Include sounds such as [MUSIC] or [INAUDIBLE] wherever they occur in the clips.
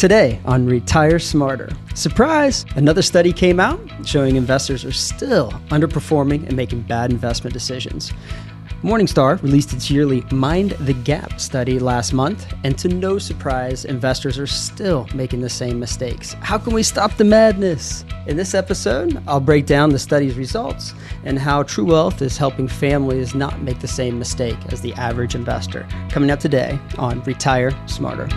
Today on Retire Smarter. Surprise! Another study came out showing investors are still underperforming and making bad investment decisions. Morningstar released its yearly Mind the Gap study last month, and to no surprise, investors are still making the same mistakes. How can we stop the madness? In this episode, I'll break down the study's results and how True Wealth is helping families not make the same mistake as the average investor. Coming up today on Retire Smarter.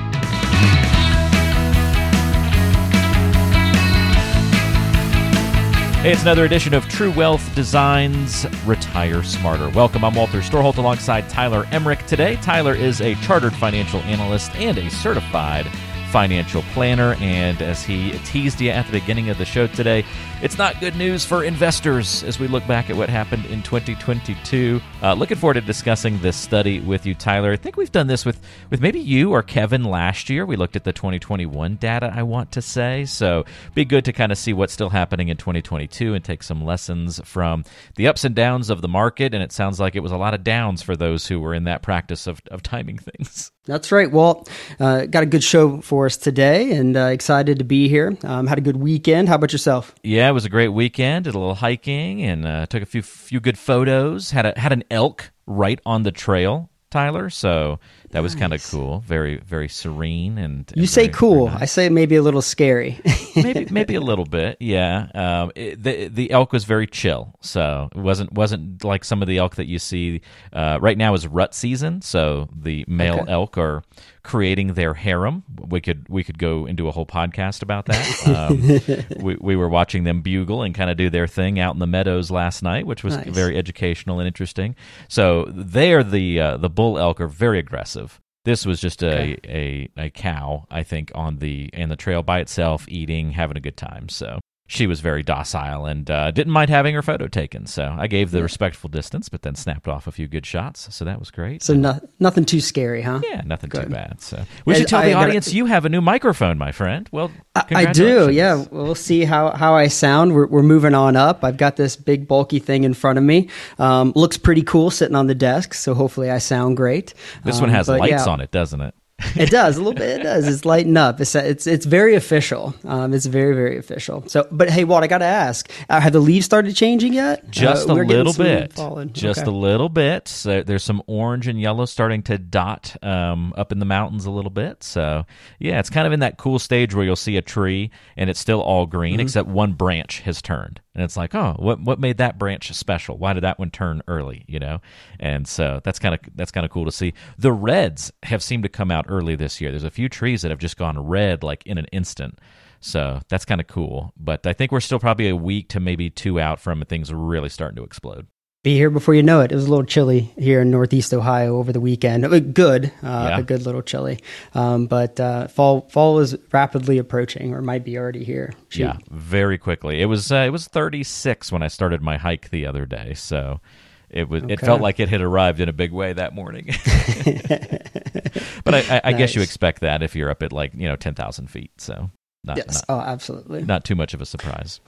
Hey, it's another edition of True Wealth Designs Retire Smarter. Welcome, I'm Walter Storholt alongside Tyler Emrick. Today, Tyler is a chartered financial analyst and a certified financial planner. And as he teased you at the beginning of the show today, it's not good news for investors as we look back at what happened in 2022. Uh, looking forward to discussing this study with you, Tyler. I think we've done this with, with maybe you or Kevin last year. We looked at the 2021 data, I want to say. So be good to kind of see what's still happening in 2022 and take some lessons from the ups and downs of the market. And it sounds like it was a lot of downs for those who were in that practice of, of timing [LAUGHS] things. That's right. Walt. uh, got a good show for us today and uh, excited to be here. Um, had a good weekend. How about yourself? Yeah, it was a great weekend. Did a little hiking and uh, took a few few good photos. Had a had an elk right on the trail, Tyler. So that nice. was kind of cool. Very very serene and. You say cool. Nice. I say maybe a little scary. [LAUGHS] maybe maybe a little bit. Yeah. Um, it, the the elk was very chill. So it wasn't wasn't like some of the elk that you see uh, right now is rut season. So the male okay. elk are creating their harem. We could we could go into a whole podcast about that. [LAUGHS] Um, we we were watching them bugle and kind of do their thing out in the meadows last night, which was nice. very educational and interesting. So they are the uh, the bull elk are very aggressive. This was just a, okay. a a cow, I think, on the in the trail by itself, eating, having a good time. So she was very docile and uh, didn't mind having her photo taken. So I gave the yeah. respectful distance, but then snapped off a few good shots. So that was great. So no, nothing too scary, huh? Yeah, nothing good. too bad. So we should tell I, the I audience gotta, you have a new microphone, my friend. Well, I do. Yeah, we'll see how, how I sound. We're, we're moving on up. I've got this big bulky thing in front of me. Um, looks pretty cool sitting on the desk. So hopefully I sound great. This um, one has lights yeah. on it, doesn't it? It does a little bit. It does. It's lighting up. It's it's it's very official. Um, it's very very official. So, but hey, Walt, I got to ask: uh, Have the leaves started changing yet? Just uh, a little bit. Just okay. a little bit. So there's some orange and yellow starting to dot um, up in the mountains a little bit. So yeah, it's kind of in that cool stage where you'll see a tree and it's still all green mm-hmm. except one branch has turned and it's like oh what what made that branch special? Why did that one turn early? You know? And so that's kind of that's kind of cool to see. The reds have seemed to come out early this year. There's a few trees that have just gone red like in an instant. So that's kind of cool. But i think we're still probably a week to maybe two out from things really starting to explode be here before you know it. It was a little chilly here in Northeast Ohio over the weekend. Good, uh, yeah. a good little chilly. Um, but uh, fall fall is rapidly approaching, or might be already here. Shoot. Yeah, very quickly. It was uh, it was 36 when I started my hike the other day. So it was okay. it felt like it had arrived in a big way that morning. [LAUGHS] but I, I, I nice. guess you expect that if you're up at like you know 10,000 feet. So not, yes, not, oh, absolutely, not too much of a surprise.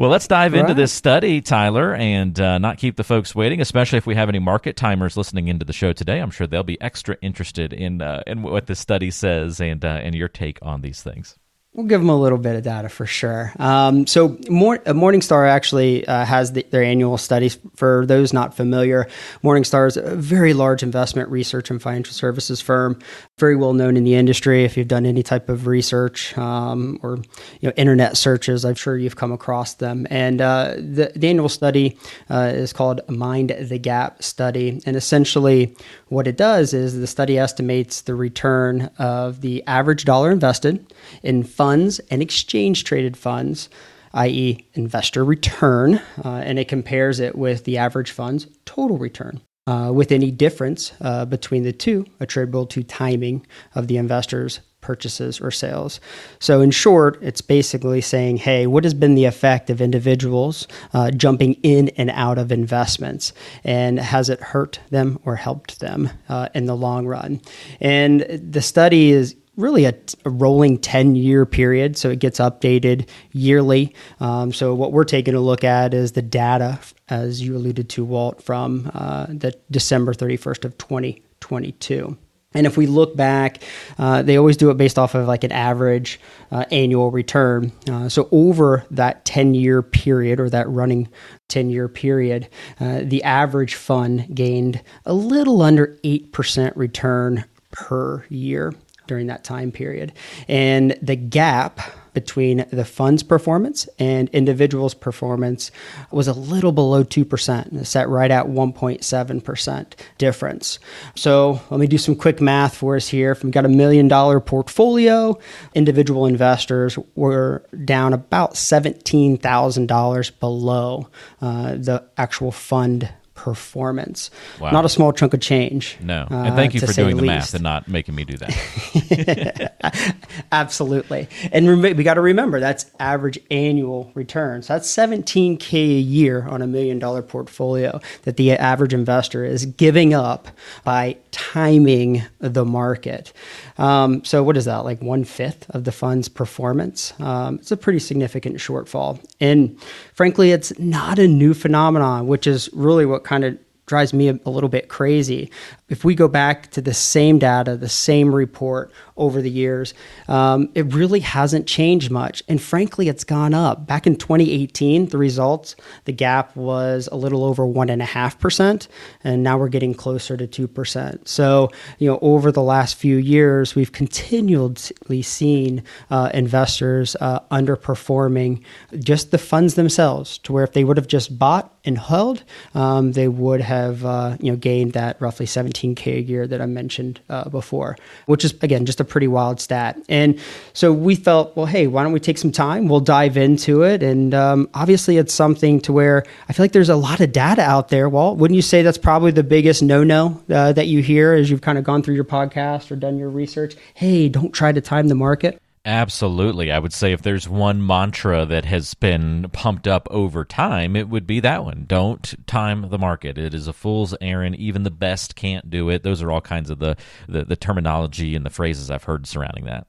Well, let's dive into this study, Tyler, and uh, not keep the folks waiting. Especially if we have any market timers listening into the show today, I'm sure they'll be extra interested in uh, in what this study says and uh, and your take on these things. We'll give them a little bit of data for sure. Um, so, Mor- uh, Morningstar actually uh, has the, their annual studies. For those not familiar, Morningstar is a very large investment research and financial services firm, very well known in the industry. If you've done any type of research um, or you know internet searches, I'm sure you've come across them. And uh, the, the, annual study uh, is called Mind the Gap Study, and essentially what it does is the study estimates the return of the average dollar invested in funds and exchange traded funds, i.e., investor return, uh, and it compares it with the average fund's total return. Uh, with any difference uh, between the two attributable to timing of the investor's purchases or sales. So, in short, it's basically saying, hey, what has been the effect of individuals uh, jumping in and out of investments? And has it hurt them or helped them uh, in the long run? And the study is really a, rolling 10 year period so it gets updated yearly. Um, so what we're taking a look at is the data as you alluded to walt from uh, the december 31st of 2022 And if we look back, uh, they always do it based off of like an average uh, annual return. Uh, so over that 10 year period or that running 10 year period, uh, the average fund gained a little under 8% return per year during that time period. And the gap between the fund's performance and individuals' performance was a little below 2%, It set right at 1.7% difference. So let me do some quick math for us here. If we've got a million dollar portfolio, individual investors were down about $17,000 below uh, the actual fund performance. Wow. Not a small chunk of change. No. Uh, and thank you for doing the least. math and not making me do that. [LAUGHS] Absolutely. And re- we got to remember that's average annual return. So that's 17K a year on a million dollar portfolio that the average investor is giving up by timing the market. Um, so what is that? Like one fifth of the fund's performance? Um, it's a pretty significant shortfall. And frankly, it's not a new phenomenon, which is really what kind of drives me a, little bit crazy. If we go back to the same data, the same report over the years, um, it really hasn't changed much. And frankly, it's gone up. Back in 2018, the results, the gap was a little over 1.5%, and now we're getting closer to 2%. So, you know, over the last few years, we've continually seen uh, investors uh, underperforming just the funds themselves to where if they would have just bought and held, um, they would have, uh, you know, gained that roughly 17K a year that I mentioned uh, before, which is, again, just a pretty wild stat. And so we felt, well, hey, why don't we take some time? We'll dive into it. And um, obviously, it's something to where I feel like there's a lot of data out there. Well, wouldn't you say that's probably the biggest no no uh, that you hear as you've kind of gone through your podcast or done your research? Hey, don't try to time the market. Absolutely. I would say if there's one mantra that has been pumped up over time, it would be that one. Don't time the market. It is a fool's errand. Even the best can't do it. Those are all kinds of the, the, the terminology and the phrases I've heard surrounding that.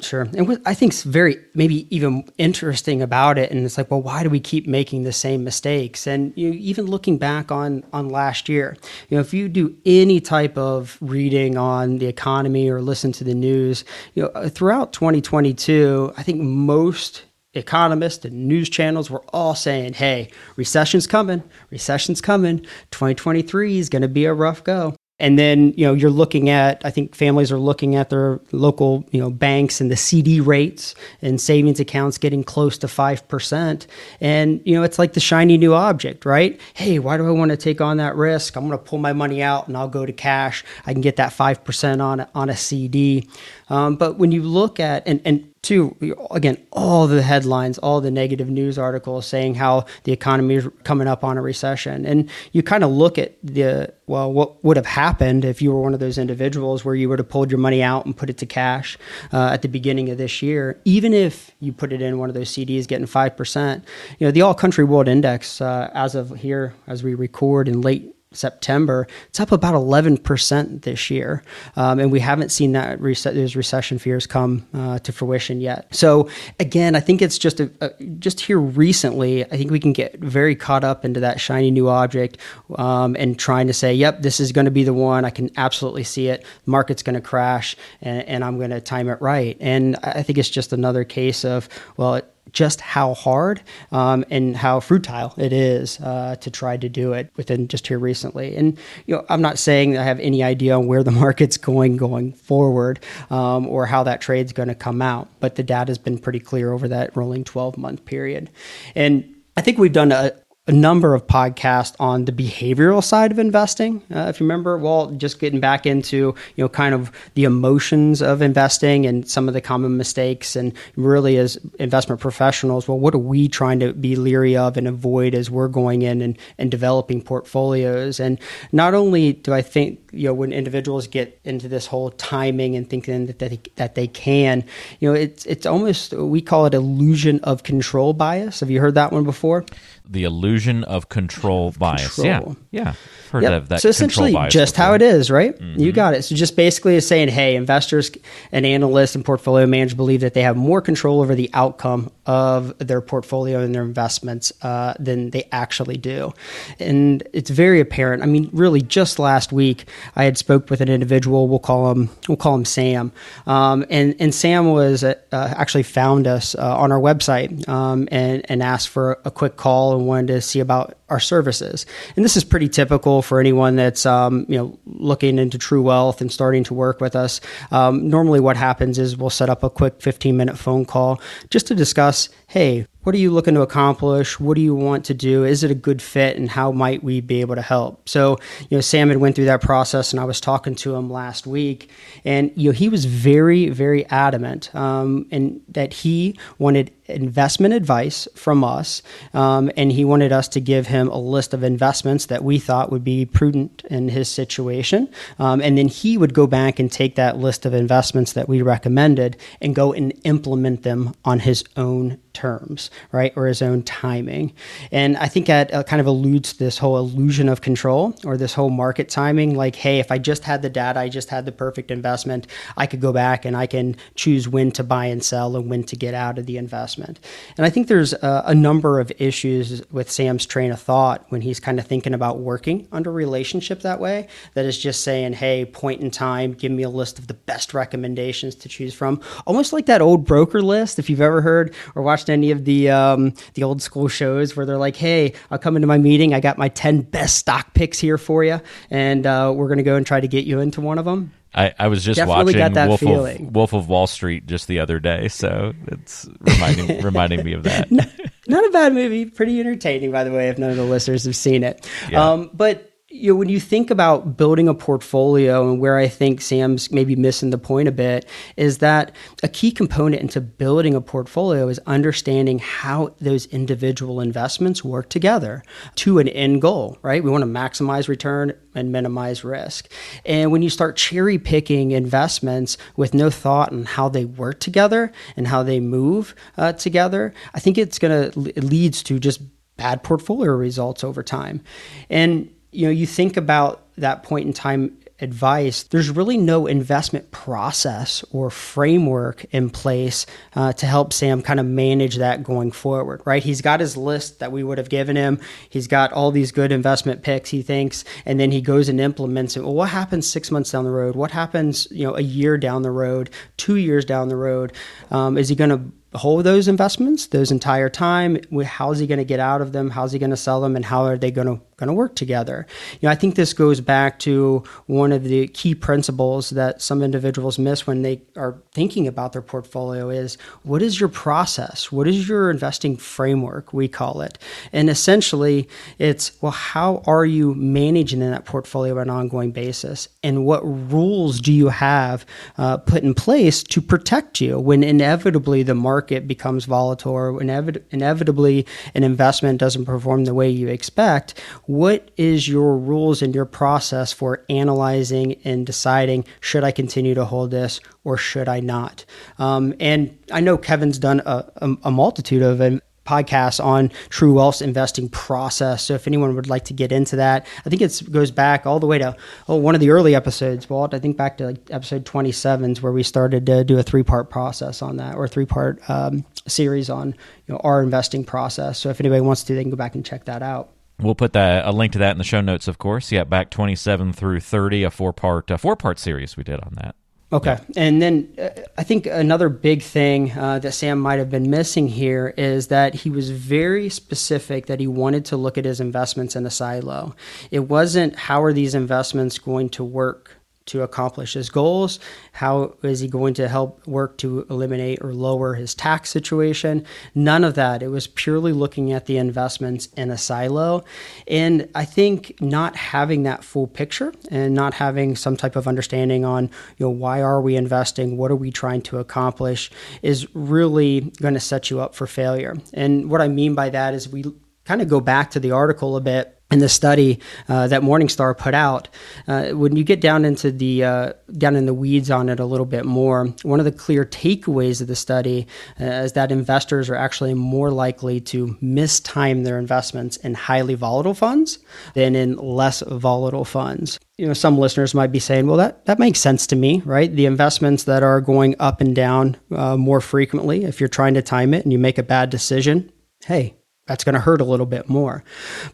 Sure. And what I think is very, maybe even interesting about it, and it's like, well, why do we keep making the same mistakes? And you even looking back on on last year, you know, if you do any type of reading on the economy or listen to the news, you know, throughout 2022, I think most economists and news channels were all saying, hey, recession's coming, recession's coming, 2023 is going to be a rough go. And then, you know, you're looking at, I think families are looking at their local, you know, banks and the CD rates and savings accounts getting close to 5%. And, you know, it's like the shiny new object, right? Hey, why do I want to take on that risk? I'm going to pull my money out and I'll go to cash. I can get that 5% on, on a CD. Um, but when you look at, and, and two, again, all the headlines, all the negative news articles saying how the economy is coming up on a recession. And you kind of look at the, well, what would have happened if you were one of those individuals where you would have pulled your money out and put it to cash uh, at the beginning of this year, even if you put it in one of those CDs getting 5%, you know, the all country world index, uh, as of here, as we record in late September, it's up about 11% this year. Um, and we haven't seen that those recession fears come uh, to fruition yet. So again, I think it's just a, a, just here recently, I think we can get very caught up into that shiny new object um, and trying to say, yep, this is going to be the one. I can absolutely see it. market's going to crash and, and I'm going to time it right. And I think it's just another case of, well, it, just how hard um, and how futile it is uh, to try to do it within just here recently. And you know, I'm not saying I have any idea on where the [LAUGHS] market's going going forward um, or how that trade's going to come out, but the data has been pretty clear over that rolling 12 month period. And I think we've done a, a number of podcasts on the behavioral side of investing. Uh, if you remember, well, just getting back into you know kind of the emotions of investing and some of the common mistakes, and really as investment professionals, well, what are we trying to be leery of and avoid as we're going in and, and developing portfolios? And not only do I think you know when individuals get into this whole timing and thinking that they, that they can, you know, it's it's almost we call it illusion of control bias. Have you heard that one before? the illusion of control bias. Control. Yeah, yeah. Heard yep. of that. So essentially, just before. how it is, right? Mm-hmm. You got it. So just basically, is saying, hey, investors and analysts and portfolio managers believe that they have more control over the outcome of their portfolio and their investments uh, than they actually do, and it's very apparent. I mean, really, just last week, I had spoke with an individual. We'll call him we'll call him Sam, um, and and Sam was uh, actually found us uh, on our website um, and and asked for a quick call and wanted to see about our services. And this is pretty typical for anyone that's um, you know looking into True Wealth and starting to work with us. Um, normally, what happens is we'll set up a quick 15 minute phone call just to discuss, hey, what are you looking to accomplish? What do you want to do? Is it a good fit? And how might we be able to help? So, you know, Sam had went through that process and I was talking to him last week and, you know, he was very, very adamant um, and that he wanted investment advice from us. Um, and he wanted us to give him a list of investments that we thought would be prudent in his situation. Um, and then he would go back and take that list of investments that we recommended and go and implement them on his own terms, right, or his own timing. And I think that uh, kind of alludes to this whole illusion of control or this whole market timing. Like, hey, if I just had the data, I just had the perfect investment, I could go back and I can choose when to buy and sell and when to get out of the investment. And I think there's a, a number of issues with Sam's train of thought when he's kind of thinking about working under relationship that way. That is just saying, hey, point in time, give me a list of the best recommendations to choose from, almost like that old broker list. If you've ever heard or watched any of the um, the old school shows where they're like, "Hey, I'll come into my meeting. I got my ten best stock picks here for you, and uh, we're going to go and try to get you into one of them." I, I was just Definitely watching Wolf of, Wolf of Wall Street just the other day, so it's reminding [LAUGHS] reminding me of that. not, not, a bad movie, pretty entertaining, by the way. If none of the listeners have seen it, yeah. um, but you know, when you think about building a portfolio and where I think Sam's maybe missing the point a bit is that a key component into building a portfolio is understanding how those individual investments work together to an end goal, right? We want to maximize return and minimize risk. And when you start cherry picking investments with no thought on how they work together and how they move uh, together, I think it's going to it leads to just bad portfolio results over time. And you know, you think about that point in time advice, there's really no investment process or framework in place uh, to help Sam kind of manage that going forward, right? He's got his list that we would have given him. He's got all these good investment picks, he thinks, and then he goes and implements it. Well, what happens six months down the road? What happens, you know, a year down the road, two years down the road? Um, is he going to hold those investments those entire time how's he going to get out of them? How's he going to sell them? And how are they going to going to work together? You know i think this goes back to one of the key principles that some individuals miss when they are thinking about their portfolio is what is your process? What is your investing framework we call it? And essentially it's well how are you managing that portfolio on an ongoing basis? And what rules do you have uh, put in place to protect you when inevitably the market market becomes volatile or inevit- inevitably an investment doesn't perform the way you expect, what is your rules and your process for analyzing and deciding should I continue to hold this or should I not? Um, and I know Kevin's done a, a, a multitude of podcast on True Wealth's investing process. So if anyone would like to get into that, I think it goes back all the way to oh one of the early episodes, Walt. I think back to like episode 27 where we started to do a three part process on that or three part um, series on you know our investing process. So if anybody wants to, they can go back and check that out. We'll put that a link to that in the show notes, of course. Yeah, back 27 through 30, a four part a four part series we did on that. Okay. And then uh, I think another big thing uh, that Sam might have been missing here is that he was very specific that he wanted to look at his investments in a silo. It wasn't how are these investments going to work to accomplish his goals? How is he going to help work to eliminate or lower his tax situation? None of that. It was purely looking at the investments in a silo. And I think not having that full picture and not having some type of understanding on, you know, why are we investing? What are we trying to accomplish is really going to set you up for failure. And what I mean by that is we kind of go back to the article a bit in the study uh, that Morningstar put out, uh, when you get down into the uh, down in the weeds on it a little bit more, one of the clear takeaways of the study uh, is that investors are actually more likely to mistime their investments in highly volatile funds than in less volatile funds. You know, some listeners might be saying, "Well, that that makes sense to me, right? The investments that are going up and down uh, more frequently, if you're trying to time it and you make a bad decision, hey, that's going to hurt a little bit more.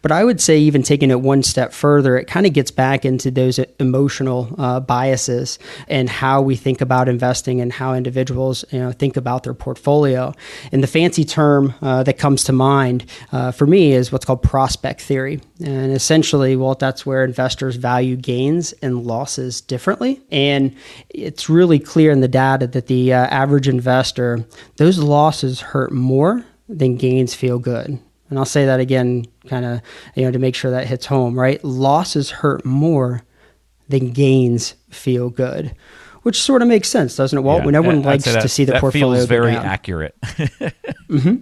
But I would say, even taking it one step further, it kind of gets back into those emotional uh, biases and how we think about investing and how individuals you know think about their portfolio. And the fancy term uh, that comes to mind uh, for me is what's called prospect theory. And essentially, well, that's where investors value gains and losses differently. And it's really clear in the data that the uh, average investor, those losses hurt more than gains feel good. And I'll say that again, kind of, you know, to make sure that hits home, right? Losses hurt more than gains feel good, which sort of makes sense, doesn't it? Walt? yeah, when everyone likes to see the that portfolio feels very accurate. [LAUGHS] mm-hmm.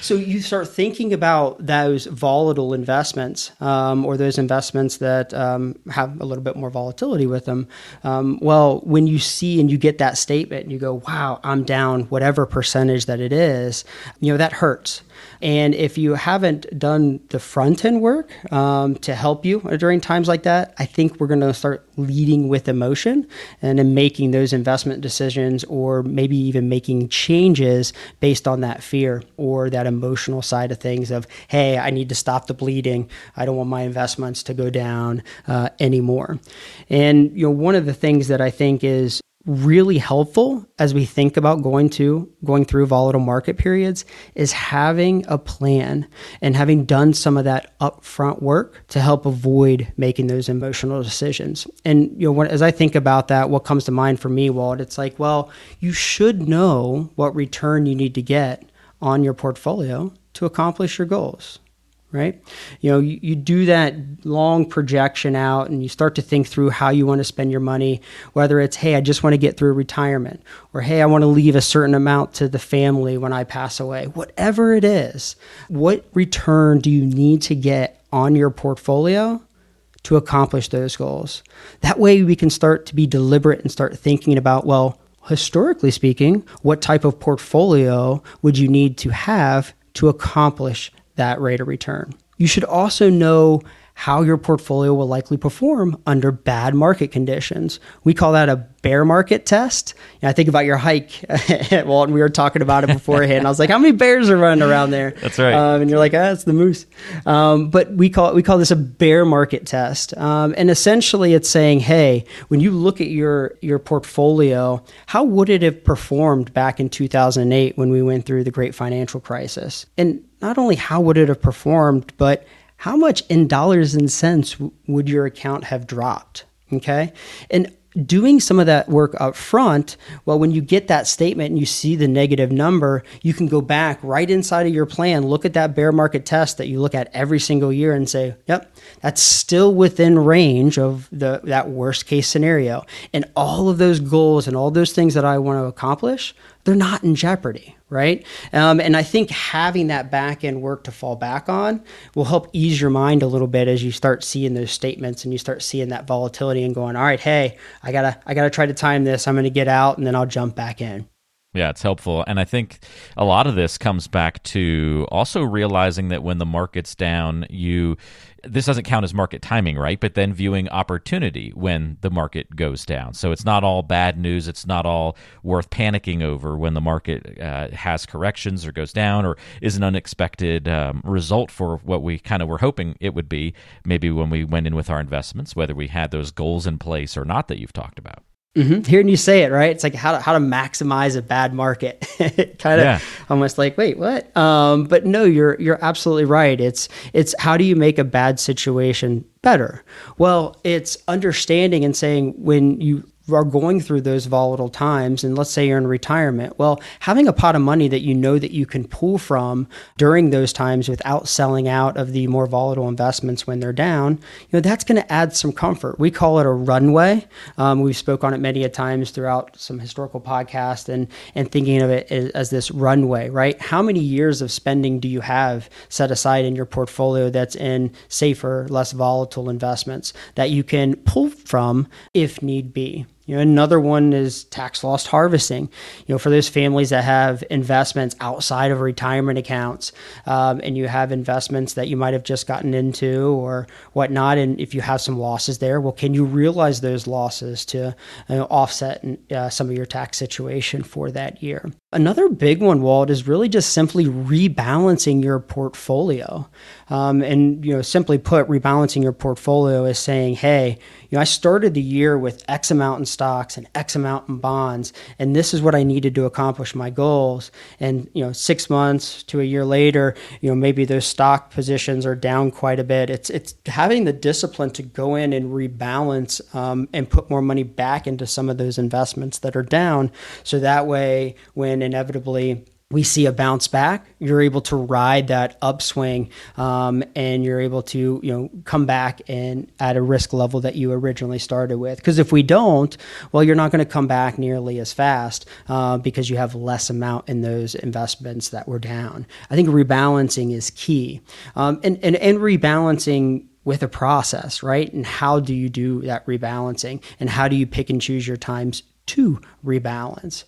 So you start thinking about those volatile investments um, or those investments that um, have a little bit more volatility with them. Um, well, when you see and you get that statement and you go, wow, I'm down whatever percentage that it is, you know, that hurts. And if you haven't done the front end work um, to help you during times like that, I think we're going to start leading with emotion and then making those investment decisions or maybe even making changes based on that fear or that emotional side of things of, hey, I need to stop the bleeding. I don't want my investments to go down uh, anymore. And, you know, one of the things that I think is really helpful as we think about going to going through volatile market periods is having a plan and having done some of that upfront work to help avoid making those emotional decisions. And you know, when, as I think about that, what comes to mind for me, Walt, it's like, well, you should know what return you need to get on your portfolio to accomplish your goals right? You know, you, you do that long projection out and you start to think through how you want to spend your money, whether it's, hey, I just want to get through retirement, or hey, I want to leave a certain amount to the family when I pass away. Whatever it is, what return do you need to get on your portfolio? To accomplish those goals. That way, we can start to be deliberate and start thinking about, well, historically speaking, what type of portfolio would you need to have to accomplish that rate of return. You should also know how your portfolio will likely perform under bad market conditions. We call that a bear market test. Know, I think about your hike, [LAUGHS] Walt, and we were talking about it beforehand. I was like, "How many bears are running around there?" That's right. Um, and you're like, "Ah, it's the moose." Um, but we call we call this a bear market test, um, and essentially, it's saying, "Hey, when you look at your your portfolio, how would it have performed back in 2008 when we went through the great financial crisis?" And not only how would it have performed, but how much in dollars and cents would your account have dropped? Okay. And doing some of that work up front, well, when you get that statement and you see the negative number, you can go back right inside of your plan, look at that bear market test that you look at every single year and say, yep, that's still within range of the that worst case scenario. And all of those goals and all those things that I want to accomplish, they're not in jeopardy right? Um, and I think having that back end work to fall back on will help ease your mind a little bit as you start seeing those statements and you start seeing that volatility and going, all right, hey, I gotta I gotta try to time this. I'm gonna get out and then I'll jump back in. Yeah, it's helpful. And I think a lot of this comes back to also realizing that when the market's down, you this doesn't count as market timing, right? But then viewing opportunity when the market goes down. So it's not all bad news. It's not all worth panicking over when the market uh, has corrections or goes down or is an unexpected um, result for what we kind of were hoping it would be, maybe when we went in with our investments, whether we had those goals in place or not that you've talked about. Mm-hmm. Hearing you say it, right? It's like how to, how to maximize a bad market. [LAUGHS] kind of yeah. almost like, wait, what? Um, but no, you're you're absolutely right. It's it's how do you make a bad situation better? Well, it's understanding and saying when you are going through those volatile times and let's say you're in retirement well having a pot of money that you know that you can pull from during those times without selling out of the more volatile investments when they're down you know that's going to add some comfort. We call it a runway. Um, we've spoke on it many a times throughout some historical podcasts and and thinking of it as, as this runway right? How many years of spending do you have set aside in your portfolio that's in safer less volatile investments that you can pull from if need be You know, another one is tax loss harvesting. You know, for those families that have investments outside of retirement accounts, um, and you have investments that you might have just gotten into or whatnot, and if you have some losses there, well, can you realize those losses to you know, offset uh, some of your tax situation for that year? Another big one, Walt, is really just simply rebalancing your portfolio. Um, and, you know, simply put, rebalancing your portfolio is saying, hey, you know, I started the year with X amount in stocks and X amount in bonds, and this is what I needed to accomplish my goals. And, you know, six months to a year later, you know, maybe those stock positions are down quite a bit. It's, it's having the discipline to go in and rebalance um, and put more money back into some of those investments that are down. So that way, when inevitably we see a bounce back, you're able to ride that upswing, um, and you're able to you know come back and at a risk level that you originally started with. Because if we don't, well, you're not going to come back nearly as fast uh, because you have less amount in those investments that were down. I think rebalancing is key, um, and, and and rebalancing with a process, right? And how do you do that rebalancing, and how do you pick and choose your times to rebalance?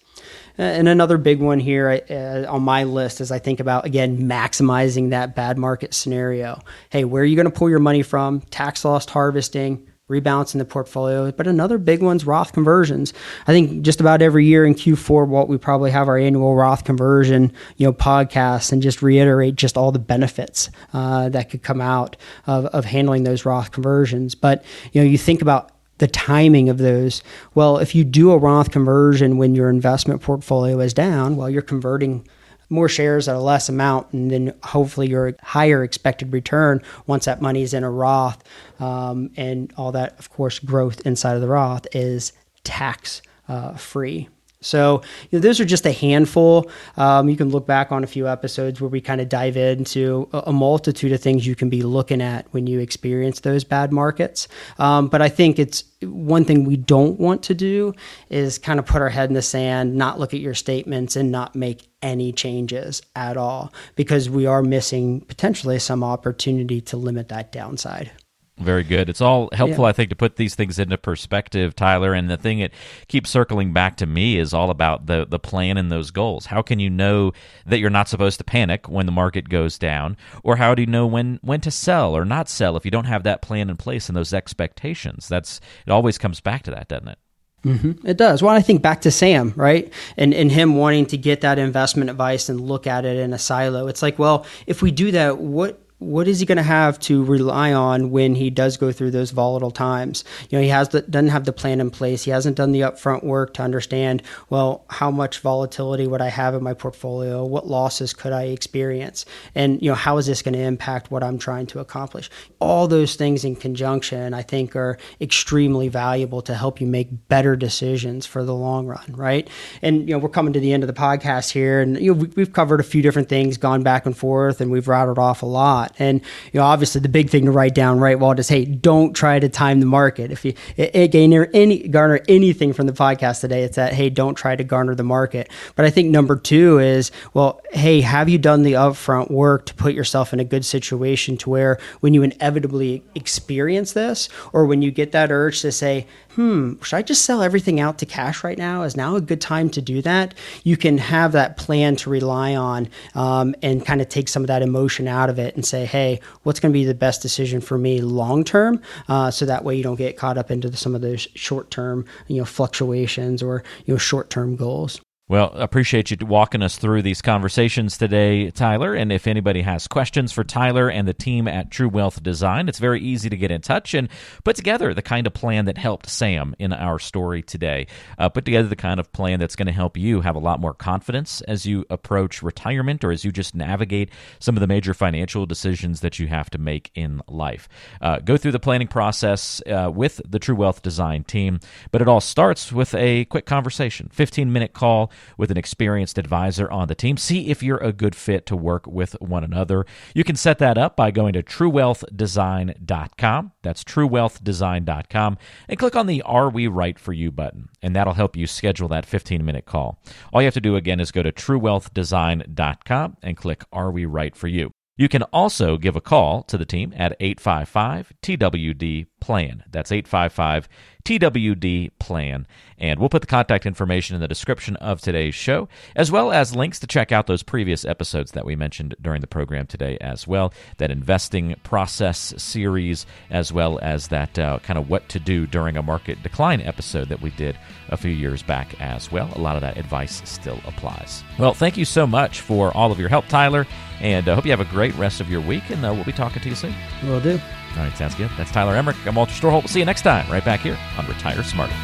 And another big one here uh, on my list as I think about, again, maximizing that bad market scenario. Hey, where are you going to pull your money from? Tax loss harvesting, rebalancing the portfolio. But another big one's Roth conversions. I think just about every year in Q4, what we probably have our annual Roth conversion, you know, podcast and just reiterate just all the benefits uh, that could come out of, of handling those Roth conversions. But, you know, you think about the timing of those. Well, if you do a Roth conversion when your investment portfolio is down, well, you're converting more shares at a less amount, and then hopefully your higher expected return once that money is in a Roth, um, and all that, of course, growth inside of the Roth is tax uh, free. So you know, those are just a handful. Um, you can look back on a few episodes where we kind of dive into a, a, multitude of things you can be looking at when you experience those bad markets. Um, but I think it's one thing we don't want to do is kind of put our head in the sand, not look at your statements, and not make any changes at all because we are missing potentially some opportunity to limit that downside. Very good. It's all helpful, yeah. I think, to put these things into perspective, Tyler. And the thing that keeps circling back to me is all about the the plan and those goals. How can you know that you're not supposed to panic when the market goes down, or how do you know when when to sell or not sell if you don't have that plan in place and those expectations? That's it. Always comes back to that, doesn't it? Mm-hmm. It does. Well, I think back to Sam, right? And and him wanting to get that investment advice and look at it in a silo. It's like, well, if we do that, what what is he going to have to rely on when he does go through those volatile times? You know, he has the, doesn't have the plan in place. He hasn't done the upfront work to understand, well, how much volatility would I have in my portfolio? What losses could I experience? And, you know, how is this going to impact what I'm trying to accomplish? All those things in conjunction, I think, are extremely valuable to help you make better decisions for the long run, right? And, you know, we're coming to the end of the podcast here, and, you know, we've covered a few different things, gone back and forth, and we've rattled off a lot And you know, obviously, the big thing to write down, right, Walt, is hey, don't try to time the market. If you it, it garner any garner anything from the podcast today, it's that hey, don't try to garner the market. But I think number two is well, hey, have you done the upfront work to put yourself in a good situation to where when you inevitably experience this, or when you get that urge to say, hmm, should I just sell everything out to cash right now? Is now a good time to do that? You can have that plan to rely on um, and kind of take some of that emotion out of it and say, hey, what's going to be the best decision for me long term? Uh, so that way you don't get caught up into the, some of those short term, you know, fluctuations or you know short term goals. Well, appreciate you walking us through these conversations today, Tyler. And if anybody has questions for Tyler and the team at True Wealth Design, it's very easy to get in touch and put together the kind of plan that helped Sam in our story today. Uh, put together the kind of plan that's going to help you have a lot more confidence as you approach retirement or as you just navigate some of the major financial decisions that you have to make in life. Uh, go through the planning process uh, with the True Wealth Design team, but it all starts with a quick conversation, 15 minute call with an experienced advisor on the team. See if you're a good fit to work with one another. You can set that up by going to truewealthdesign.com. That's truewealthdesign.com and click on the Are We Right for You button, and that'll help you schedule that 15 minute call. All you have to do again is go to truewealthdesign.com and click Are We Right for You. You can also give a call to the team at 855 TWD plan. That's 855 TWD plan. And we'll put the contact information in the description of today's show, as well as links to check out those previous episodes that we mentioned during the program today as well. That investing process series, as well as that uh, kind of what to do during a market decline episode that we did a few years back as well. A lot of that advice still applies. Well, thank you so much for all of your help, Tyler, and I uh, hope you have a great rest of your week, and uh, we'll be talking to you soon. Will do. All right, sounds good. That's Tyler Emrick. I'm Walter Storholt. We'll see you next time, right back here on Retire Smarter.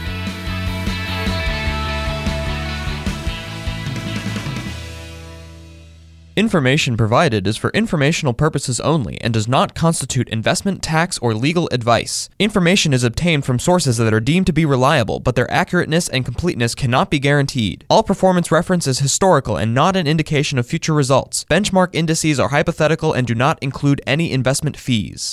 Information provided is for informational purposes only and does not constitute investment, tax, or legal advice. Information is obtained from sources that are deemed to be reliable, but their accurateness and completeness cannot be guaranteed. All performance reference is historical and not an indication of future results. Benchmark indices are hypothetical and do not include any investment fees.